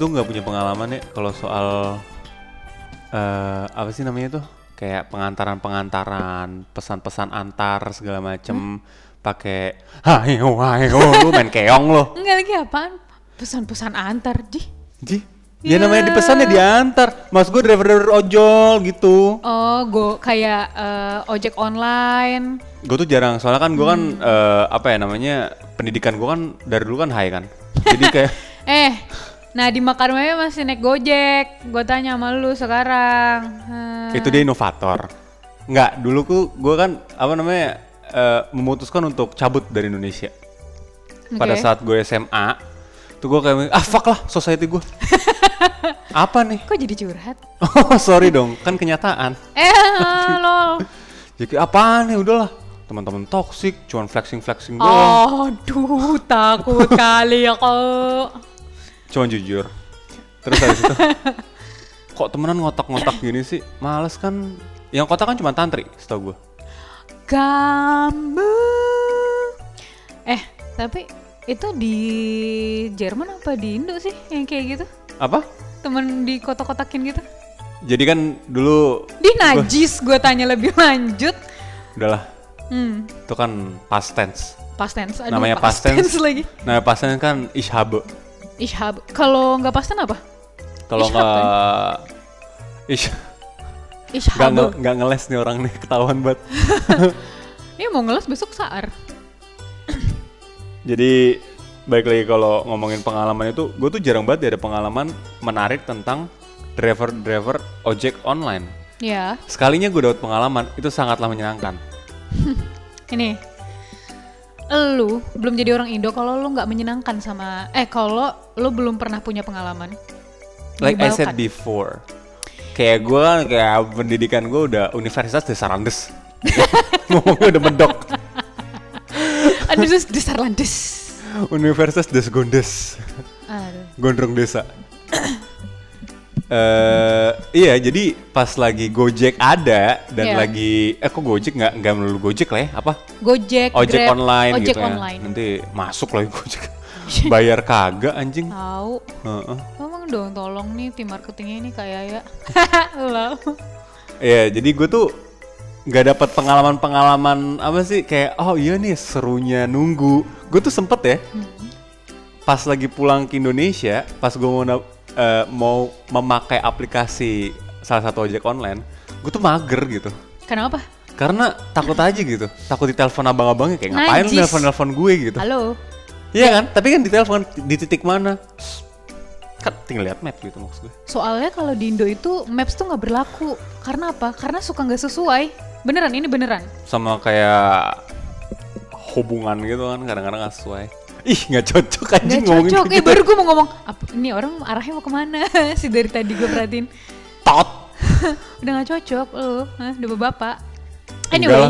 gue tuh nggak punya pengalaman ya kalau soal eh apa sih namanya tuh kayak pengantaran-pengantaran, pesan-pesan antar segala macem pakai hayo hayo lu main keong lo. Enggak lagi apaan? Pesan-pesan antar, Ji. Ji, ya Ya. namanya dipesan ya diantar. Mas gue driver-driver ojol gitu. Oh, go kayak eh, ojek online. Gue tuh jarang, soalnya kan gue kan eh, apa ya namanya pendidikan gue kan dari dulu kan high kan. Jadi kayak Eh, nah di Makarmaya masih naik Gojek. Gue tanya sama lu sekarang. Hmm. itu dia inovator. Nggak, dulu tuh gue kan apa namanya eh, memutuskan untuk cabut dari Indonesia. Pada Oke. saat gue SMA, tuh gue kayak ah fuck lah society gue. apa nih? Kok jadi curhat? Oh sorry dong, kan kenyataan. Eh, lol. Jadi apa nih udahlah. Teman-teman toxic, cuman flexing flexing doang. Aduh, takut kali ya kok. Cuman jujur. Terus habis itu kok temenan ngotak-ngotak gini sih? Males kan. Yang kotak kan cuma tantri, setahu gue. Kamu. Eh, tapi itu di Jerman apa di Indo sih yang kayak gitu? Apa? Temen di kotak-kotakin gitu? Jadi kan dulu Di najis gue tanya lebih lanjut. udahlah Hmm, itu kan past tense. past tense. Aduh, Namanya past tense. lagi. Nah past tense kan ishabe. Ishab. Kalau nggak past tense apa? Kalau nggak ish nggak Ishab. nge- nggak ngeles nih orang nih ketahuan banget. Ini mau ngeles besok saar. Jadi baik lagi kalau ngomongin pengalaman itu, gue tuh jarang banget ya ada pengalaman menarik tentang driver-driver ojek online. Ya, Sekalinya gue dapat pengalaman itu sangatlah menyenangkan. ini. Lu belum jadi orang Indo kalau lu nggak menyenangkan sama eh kalau lu belum pernah punya pengalaman. Like I said before, kayak gue kan kayak pendidikan gue udah Universitas Desa Randes. Ngomongnya udah medok. Aduh, terus dasar landes. Universitas Des Gondes. Aduh. Gondrong desa. Eh iya jadi pas lagi Gojek ada dan Iya. lagi eh kok Gojek nggak nggak melulu Gojek lah ya apa Gojek, ojek Grab, online ojek gitu ya online. nanti masuk lagi Gojek bayar kagak anjing Tahu. Heeh. Ngomong dong, tolong nih tim marketingnya ini kayak ya. Lo. Iya jadi gue tuh nggak dapat pengalaman-pengalaman apa sih kayak oh iya nih serunya nunggu gue tuh sempet ya pas lagi pulang ke Indonesia pas gue mau eh, mau memakai aplikasi salah satu ojek online gue tuh mager gitu Kenapa? karena takut aja gitu takut ditelepon abang-abangnya kayak ngapain lu nelfon-nelfon gue gitu Halo. iya kan tapi kan ditelepon di titik mana kan tinggal lihat map gitu maksud gue Soalnya kalau di Indo itu maps tuh nggak berlaku. Karena apa? Karena suka nggak sesuai. Beneran, ini beneran. sama kayak hubungan gitu kan kadang-kadang nggak sesuai ih nggak cocok anjing ngomongin cocok. Eh gitu. baru gue mau ngomong, apa, ini orang arahnya mau ke mana sih dari tadi gue perhatiin. tot Udah nggak cocok lo, Hah, udah bapak. Anyway,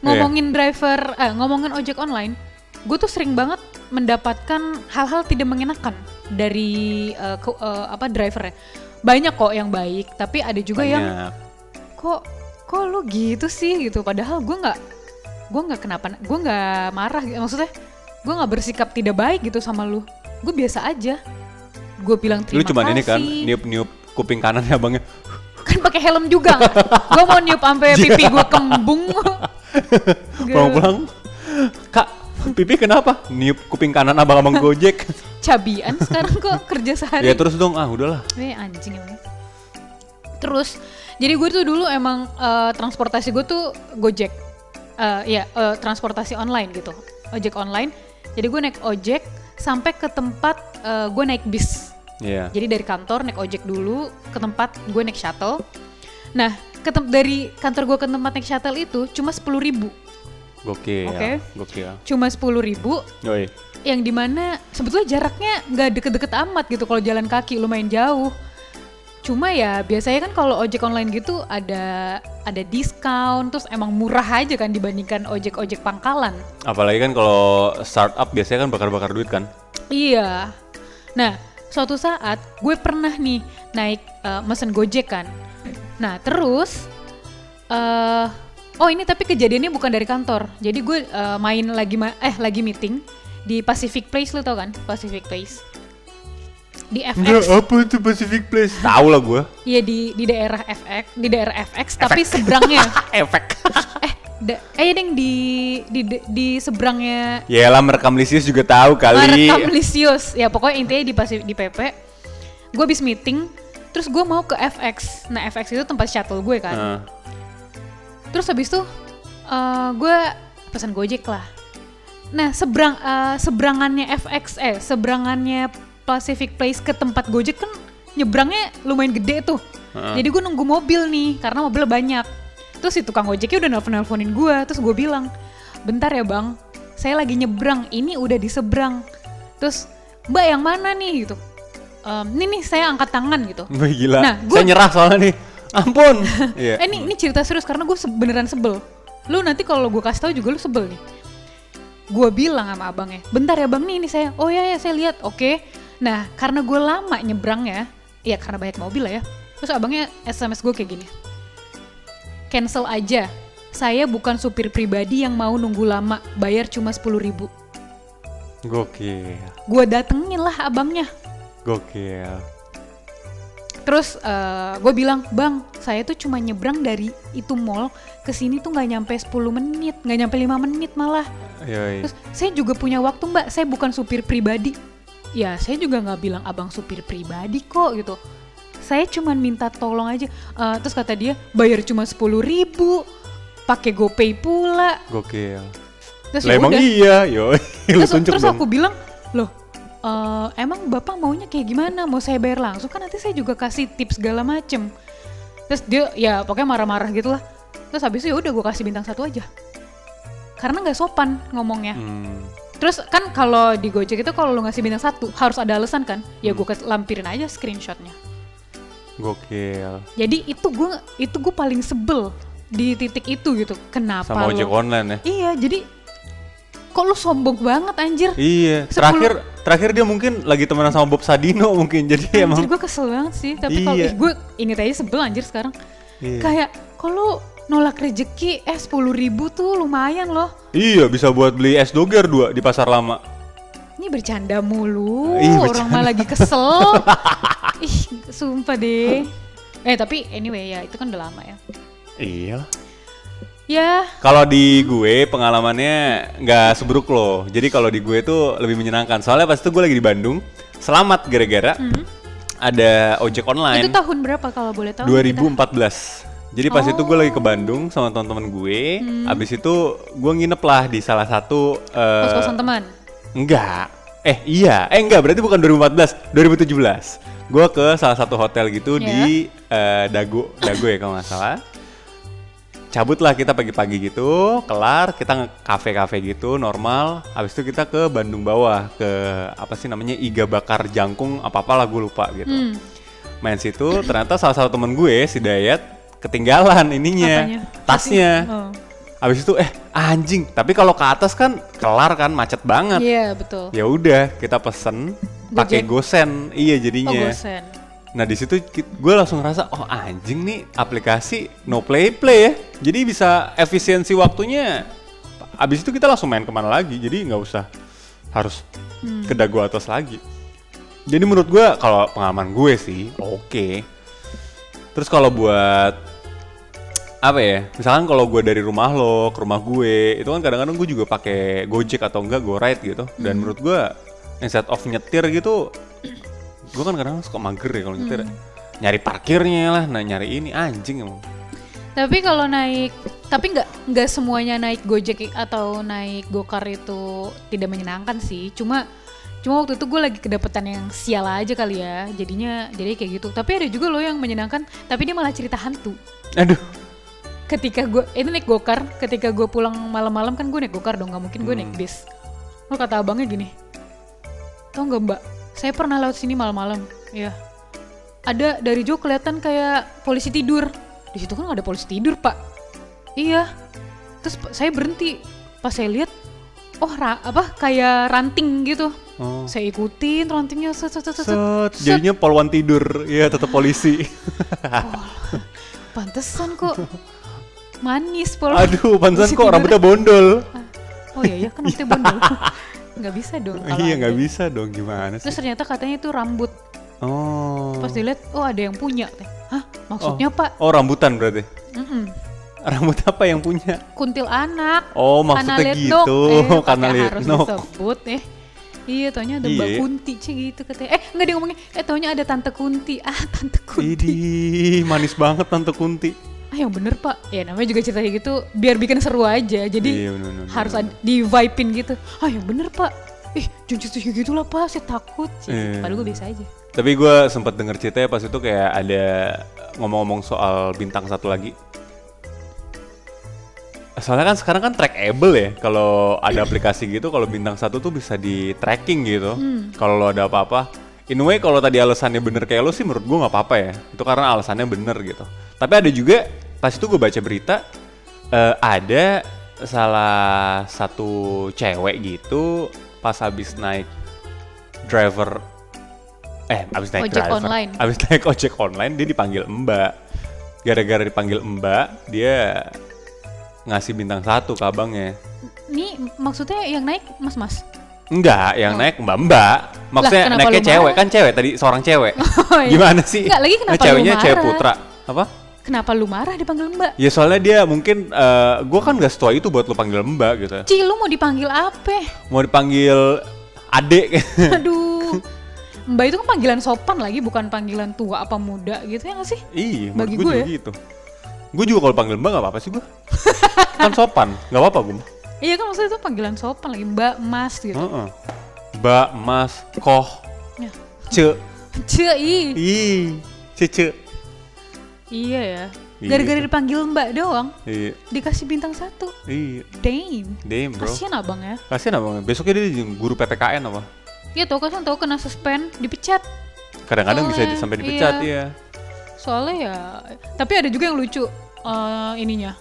ngomongin driver, eh, ngomongin ojek online, gue tuh sering banget mendapatkan hal-hal tidak mengenakan dari eh, ke- eh, apa drivernya. Banyak kok yang baik, tapi ada juga yang Banyak. kok kok lu gitu sih gitu. Padahal gue nggak gue nggak kenapa, gue nggak marah. gitu. Maksudnya gue nggak bersikap tidak baik gitu sama lu. Gue biasa aja. Gue bilang lu terima cuman ini kan kasih. niup-niup kuping kanannya abangnya kan pakai helm juga gue mau niup sampai pipi gue kembung pulang-pulang kak pipi kenapa niup kuping kanan abang-abang gojek cabian sekarang kok kerja sehari ya terus dong ah udahlah Eh anjing emang. Terus, jadi gue tuh dulu emang eh, transportasi gue tuh Gojek. Eh ya, eh, transportasi online gitu. Ojek online. Jadi gue naik ojek sampai ke tempat eh, gue naik bis. Iya. Jadi dari kantor naik ojek dulu ke tempat gue naik shuttle. Nah, ke dari kantor gue ke tempat naik shuttle itu cuma 10.000 ribu. gokil Oke. gokil Cuma 10.000 ribu Yoi. yang di mana sebetulnya jaraknya nggak deket-deket amat gitu kalau jalan kaki lumayan jauh cuma ya biasanya kan kalau ojek online gitu ada ada diskon terus emang murah aja kan dibandingkan ojek-ojek pangkalan. Apalagi kan kalau startup biasanya kan bakar-bakar duit kan. Iya. Nah suatu saat gue pernah nih naik eh, mesen gojek kan. Nah terus eh oh ini tapi kejadiannya bukan dari kantor. Jadi gue eh, main lagi ma- eh lagi meeting di Pacific Place lo tau kan? Pacific Place di FX. apa itu Pacific Place? Tahu lah gue. Iya di di daerah FX, di daerah FX tapi seberangnya Efek. eh da, eh deng di di di, di seberangnya Yalah merekam Lisius juga tahu kali. Marekam Lisius. Ya pokoknya intinya di Pasif di PP. Gue habis meeting, terus gue mau ke FX. Nah FX itu tempat shuttle gue kan. Heeh. Terus habis itu eh gue pesan Gojek lah. Nah seberang eh, seberangannya FX eh seberangannya Pacific Place ke tempat Gojek kan nyebrangnya lumayan gede tuh. Heeh. Jadi gue nunggu mobil nih karena mobilnya banyak. Terus si tukang ojeknya udah nelfon-nelfonin gue. Terus gue bilang, bentar ya bang, saya lagi nyebrang. Ini udah di seberang. Terus mbak yang mana nih gitu. Ehm, ini nih saya angkat tangan gitu. Gila. Nah, gua- Saya nyerah soalnya nih. Ampun. Iya. Eh ini ini cerita serius karena gue beneran sebel. Lu nanti kalau gue kasih tahu juga lu sebel nih. Gue bilang sama abangnya, bentar ya bang nih ini saya. Oh ya ya saya lihat. Oke. Nah karena gue lama nyebrangnya, ya karena banyak mobil lah ya. Terus abangnya SMS gue kayak gini. Cancel aja. Saya bukan supir pribadi yang mau nunggu lama, bayar cuma 10.000 ribu. Gokil. Gue datengin lah abangnya. Gokil. Terus gue bilang, bang, saya tuh cuma nyebrang dari itu mall ke sini tuh nggak nyampe 10 menit, nggak nyampe 5 menit malah. Yoi. Terus saya juga punya waktu mbak, saya bukan supir pribadi. Ya saya juga nggak bilang abang supir pribadi kok gitu. Saya cuma minta tolong aja. Eh, terus kata dia bayar cuma 10 ribu, pakai GoPay pula. Gokil. Terus Lah ya emang udah. iya. Lu Terus, terus dong. aku bilang, loh, eh, emang bapak maunya kayak gimana? Mau saya bayar langsung kan nanti saya juga kasih tips segala macem. Terus dia ya pokoknya marah-marah gitu lah. Terus habis itu ya udah gue kasih bintang satu aja. Karena nggak sopan ngomongnya. Hmm. Terus kan kalau di Gojek itu kalau lu ngasih bintang satu harus ada alasan kan? Ya gue lampirin aja screenshotnya. Gokil. Jadi itu gue itu gue paling sebel di titik itu gitu. Kenapa Sama ojek online ya. Iya, jadi kok lu sombong banget anjir? Iya, Sepuluh- terakhir terakhir dia mungkin lagi temenan sama Bob Sadino mungkin. Jadi emang Anjir gue kesel banget sih, tapi kalau Iya. ih, gue ini aja sebel anjir sekarang. Iya. Kayak kalau nolak rezeki eh 10 ribu tuh lumayan loh. Iya, bisa buat beli es doger dua di pasar lama. Ini bercanda mulu, Ih, orang mah lagi kesel. Ih, sumpah deh. Eh tapi anyway ya itu kan udah lama ya. Iya. Ya, Kalau di gue pengalamannya nggak seburuk loh. Jadi kalau di gue tuh lebih menyenangkan. Soalnya pas itu gue lagi di Bandung, selamat gara-gara ada ojek online. Hmm. itu tahun berapa kalau boleh tahu? 2014. Jadi pas itu gue lagi Oh. ke Bandung sama teman-teman gue. Hmm. Abis itu gue nginep lah di salah satu eh, Kos-kosan teman. Enggak. Eh iya, eh enggak berarti bukan 2014, 2017. Gue ke salah satu hotel gitu Ya. di eh, Dago, Dago ya kalau nggak salah. Cabutlah kita pagi-pagi gitu, kelar kita kafe-kafe gitu normal. Habis itu kita ke Bandung bawah ke apa sih namanya Iga Bakar Jangkung apa-apa lah gue lupa gitu. Hmm. Main situ ternyata salah satu temen gue si Dayat ketinggalan ininya, Apanya? tasnya. Oh. Habis itu eh anjing, tapi kalau ke atas kan kelar kan macet banget. Iya, betul. Ya udah, kita pesen pakai Gosen. Iya Oh, jadinya. gosen. Nah, di situ gue langsung ngerasa, oh anjing nih aplikasi no play play ya. Jadi bisa efisiensi waktunya. Abis itu kita langsung main ke mana lagi. Jadi nggak usah harus ke dagu atas lagi. Jadi menurut gue kalau pengalaman gue sih oke. Terus kalau buat apa ya? Misalkan kalau gue dari rumah lo ke rumah gue, itu kan kadang-kadang gue juga pakai Gojek atau enggak GoRide gitu. Dan menurut gue instead of nyetir gitu, gue kan kadang suka mager ya kalau nyetir. Nyari parkirnya lah, nah nyari ini anjing emang. Tapi kalau naik, tapi nggak nggak semuanya naik Gojek atau naik Gokar itu tidak menyenangkan sih. Cuma cuma waktu itu gue lagi kedapetan yang sial aja kali ya. Jadinya jadi kayak gitu. Tapi ada juga loh yang menyenangkan, tapi dia malah cerita hantu. Aduh, Ketika gue itu naik Gokar, ketika gue pulang malam-malam kan gue naik Gokar dong, nggak mungkin gue naik bis. Lo kata abangnya gini, tau nggak mbak, saya pernah lewat sini malam-malam. Iya. Ada dari jauh kelihatan kayak polisi tidur. Di situ kan nggak ada polisi tidur pak. Iya. Terus saya berhenti. Pas saya lihat, oh ra- apa kayak ranting gitu. Oh. Saya ikutin rantingnya set set set set. set, jadinya polwan tidur, ya tetap polisi. Pantesan kok manis pol. Aduh, pantesan kok rambutnya bondol. Oh iya ya kan rambutnya bondol. nggak bisa dong. kalau Iya nggak bisa dong gimana sih? Terus ternyata katanya itu rambut Oh. Pas dilihat, oh ada yang punya. Teh. Hah? Maksudnya pak? Oh rambutan berarti. Mm-mm. Rambut apa yang punya? Kuntil anak. Oh maksudnya liat gitu. Eh, Karena harus disebut eh. Iya, taunya ada Mbak Iya. Kunti cih gitu katanya. Eh, enggak dia ngomongnya, eh taunya ada Tante Kunti. Ah, Tante Kunti. Idih, manis banget tante Kunti. Ah, yang bener pak. Ya namanya juga cerita kayak gitu, biar bikin seru aja. Jadi Iya, bener, bener, harus bener. ada, di vibe-in gitu. Ah, yang bener pak. Ih, jangan cerita gitu lah pak, saya takut. Cih. Iya. Padahal gue biasa aja. Tapi gue sempat denger ceritanya pas itu kayak ada ngomong-ngomong soal bintang satu lagi. Soalnya kan sekarang kan trackable ya. Kalau ada aplikasi gitu, kalau bintang satu tuh bisa di tracking gitu. Kalau lo ada apa-apa. In way kalau tadi alasannya bener kayak lo sih menurut gue nggak apa-apa ya. Itu karena alasannya bener gitu. Tapi ada juga pas itu gue baca berita eh, ada salah satu cewek gitu pas habis naik driver eh abis naik Ojek driver online. abis naik ojek online dia dipanggil mbak gara-gara dipanggil mbak dia ngasih bintang satu ke abangnya Nih maksudnya yang naik mas-mas? enggak yang naik mbak mbak maksudnya kenapa naiknya cewek marah? kan cewek tadi seorang cewek Oh, iya. gimana sih Enggak, lagi kenapa Nah, ceweknya lu cewek marah? putra apa Kenapa lu marah dipanggil mbak? ya soalnya dia mungkin eh gue kan gak setua itu buat lu panggil mbak gitu Ci, lu mau dipanggil apa? mau dipanggil adek Aduh. Mbak itu kan panggilan sopan lagi, bukan panggilan tua apa muda gitu ya nggak sih? Iya, Bagi gue gue ya. gitu. Gue juga kalau panggil mbak gak apa-apa sih gue. kan sopan, gak apa-apa gue. Iya kan maksudnya itu panggilan sopan lagi, mbak, mas gitu. Heeh. Mbak, mas, koh, Ya. ce, Cie, ih. ih, cece. Iya ya. Iya. Gara-gara dipanggil mbak doang, Iya, dikasih bintang satu. iya. Damn. Damn bro. Kasian abang ya. Kasian abang. Besoknya dia jadi guru PPKN apa? Iya tau kan tau kena suspend, dipecat. Kadang-kadang bisa sampai dipecat iya. ya. Soalnya ya, tapi ada juga yang lucu eh, ininya.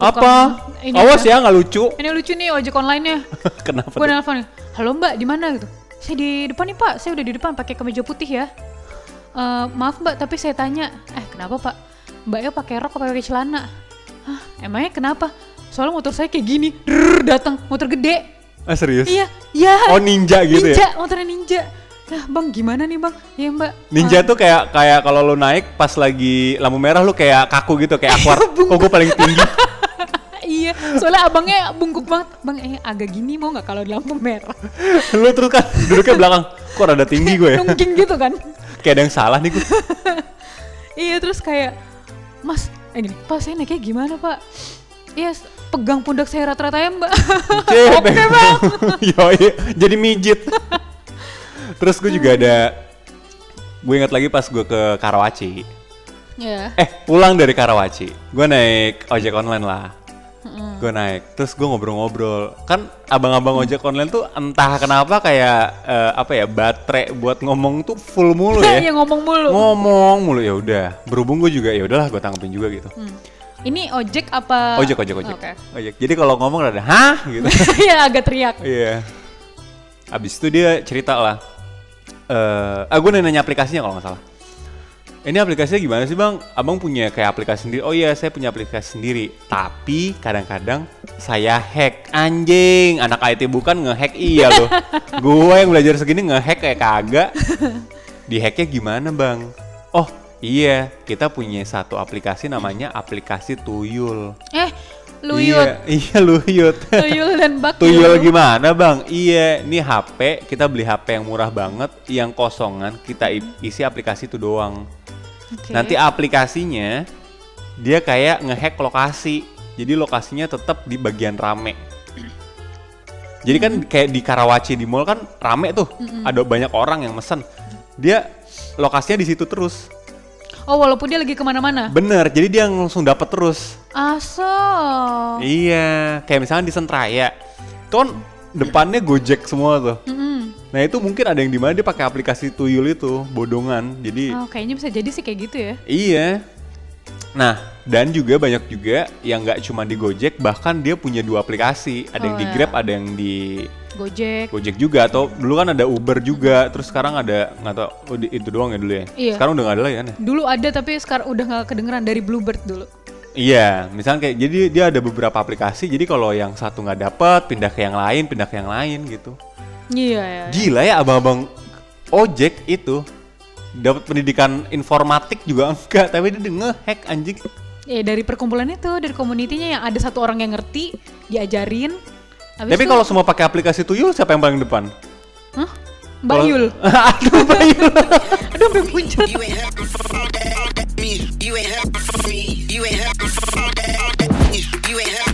Apa? ini Awas ya. ya nggak lucu. Ini lucu nih ojek online-nya. Kenapa? gue nelfon halo mbak di mana gitu saya di depan nih pak saya udah di depan pakai kemeja putih ya "Eh, maaf mbak tapi saya tanya eh kenapa pak mbaknya pakai rok apa pakai celana Hah, emangnya kenapa soalnya motor saya kayak gini datang motor gede Ah serius? iya iya Oh ninja gitu ninja ya? motornya ninja Nah, bang gimana nih bang? Iya mbak. Ninja "Eh, tuh kayak kayak kalau lu naik pas lagi lampu merah lu kayak kaku gitu kayak awkward. oh gue paling tinggi. iya, soalnya abangnya bungkuk banget. Bang, eh agak gini mau nggak kalau di lampu merah? lu terus kan duduknya belakang. Kok rada tinggi gue ya? Nungging gitu kan? Kayak ada yang salah nih gue. Iya terus kayak Mas, eh gini, Pak saya naiknya gimana Pak? Iya, pegang pundak saya rata-rata ya Mbak. Oke bang. Yoi, jadi mijit. Terus gue juga ada, gue ingat lagi pas gue ke Karawaci. ya. Eh pulang dari Karawaci, gue naik ojek online lah. Gue naik, terus gue ngobrol-ngobrol. Kan abang-abang ojek online tuh entah kenapa kayak eh, apa ya baterai buat ngomong tuh full mulu ya. Iya ngomong mulu. ngomong mulu ya udah. Berhubung gue juga ya udahlah gue tanggepin juga gitu. Hmm. Ini ojek apa? Ojek, ojek, ojek. Oke. Ojek. Jadi kalau ngomong ada hah gitu. Iya agak teriak. Iya. Abis itu dia cerita lah. Eh, ah gue nanya aplikasinya kalau nggak salah. Ini aplikasinya gimana sih bang? Abang punya kayak aplikasi sendiri? Oh iya saya punya aplikasi sendiri. Tapi kadang-kadang saya hack anjing. Anak IT bukan ngehack iya loh. gue yang belajar segini ngehack kayak kagak. Di hacknya gimana bang? Oh iya kita punya satu aplikasi namanya aplikasi Tuyul. Eh, luyut. Iya, iya luyut. Tuyul dan bak. Tuyul gimana bang? Iya, ini HP kita beli HP yang murah banget, yang kosongan kita isi aplikasi itu doang. Oke. Nanti aplikasinya dia kayak ngehack lokasi, jadi lokasinya tetap di bagian rame. Jadi kan kayak di Karawaci di mall kan rame tuh, ada banyak orang yang mesen. Dia lokasinya di situ terus. Oh walaupun dia lagi ke mana-mana. Bener, jadi dia langsung dapat terus. Asal. Iya, kayak misalnya di Sentraya, itu kan depannya Gojek semua tuh. Mm-mm. Nah itu mungkin ada yang di mana dia pakai aplikasi Tuyul itu, bodongan. Jadi Oh, kayaknya bisa jadi sih kayak gitu ya. iya. Nah dan juga banyak juga yang nggak cuma di Gojek, bahkan dia punya dua aplikasi. Ada yang Oh, di ya. Grab, ada yang di Gojek. Gojek juga. Atau dulu kan ada Uber juga. Terus sekarang ada nggak tau oh, itu doang ya dulu ya. Iya. Sekarang udah nggak ada lagi kan ya? Dulu ada tapi sekarang udah nggak kedengeran dari Bluebird dulu. Iya, misalnya kayak jadi dia ada beberapa aplikasi. Jadi kalau yang satu nggak dapet, pindah ke yang lain, pindah ke yang lain gitu. Iya. Yeah. Gila ya abang-abang ojek itu dapat pendidikan informatik juga enggak, tapi dia hack anjing. Ya dari perkumpulan itu, dari komunitinya yang ada satu orang yang ngerti, diajarin. Habis tapi kalau semua pakai aplikasi tuyul, siapa yang paling depan? Hah? Mbak Aduh Bayul. Aduh sampai puncak. You ain't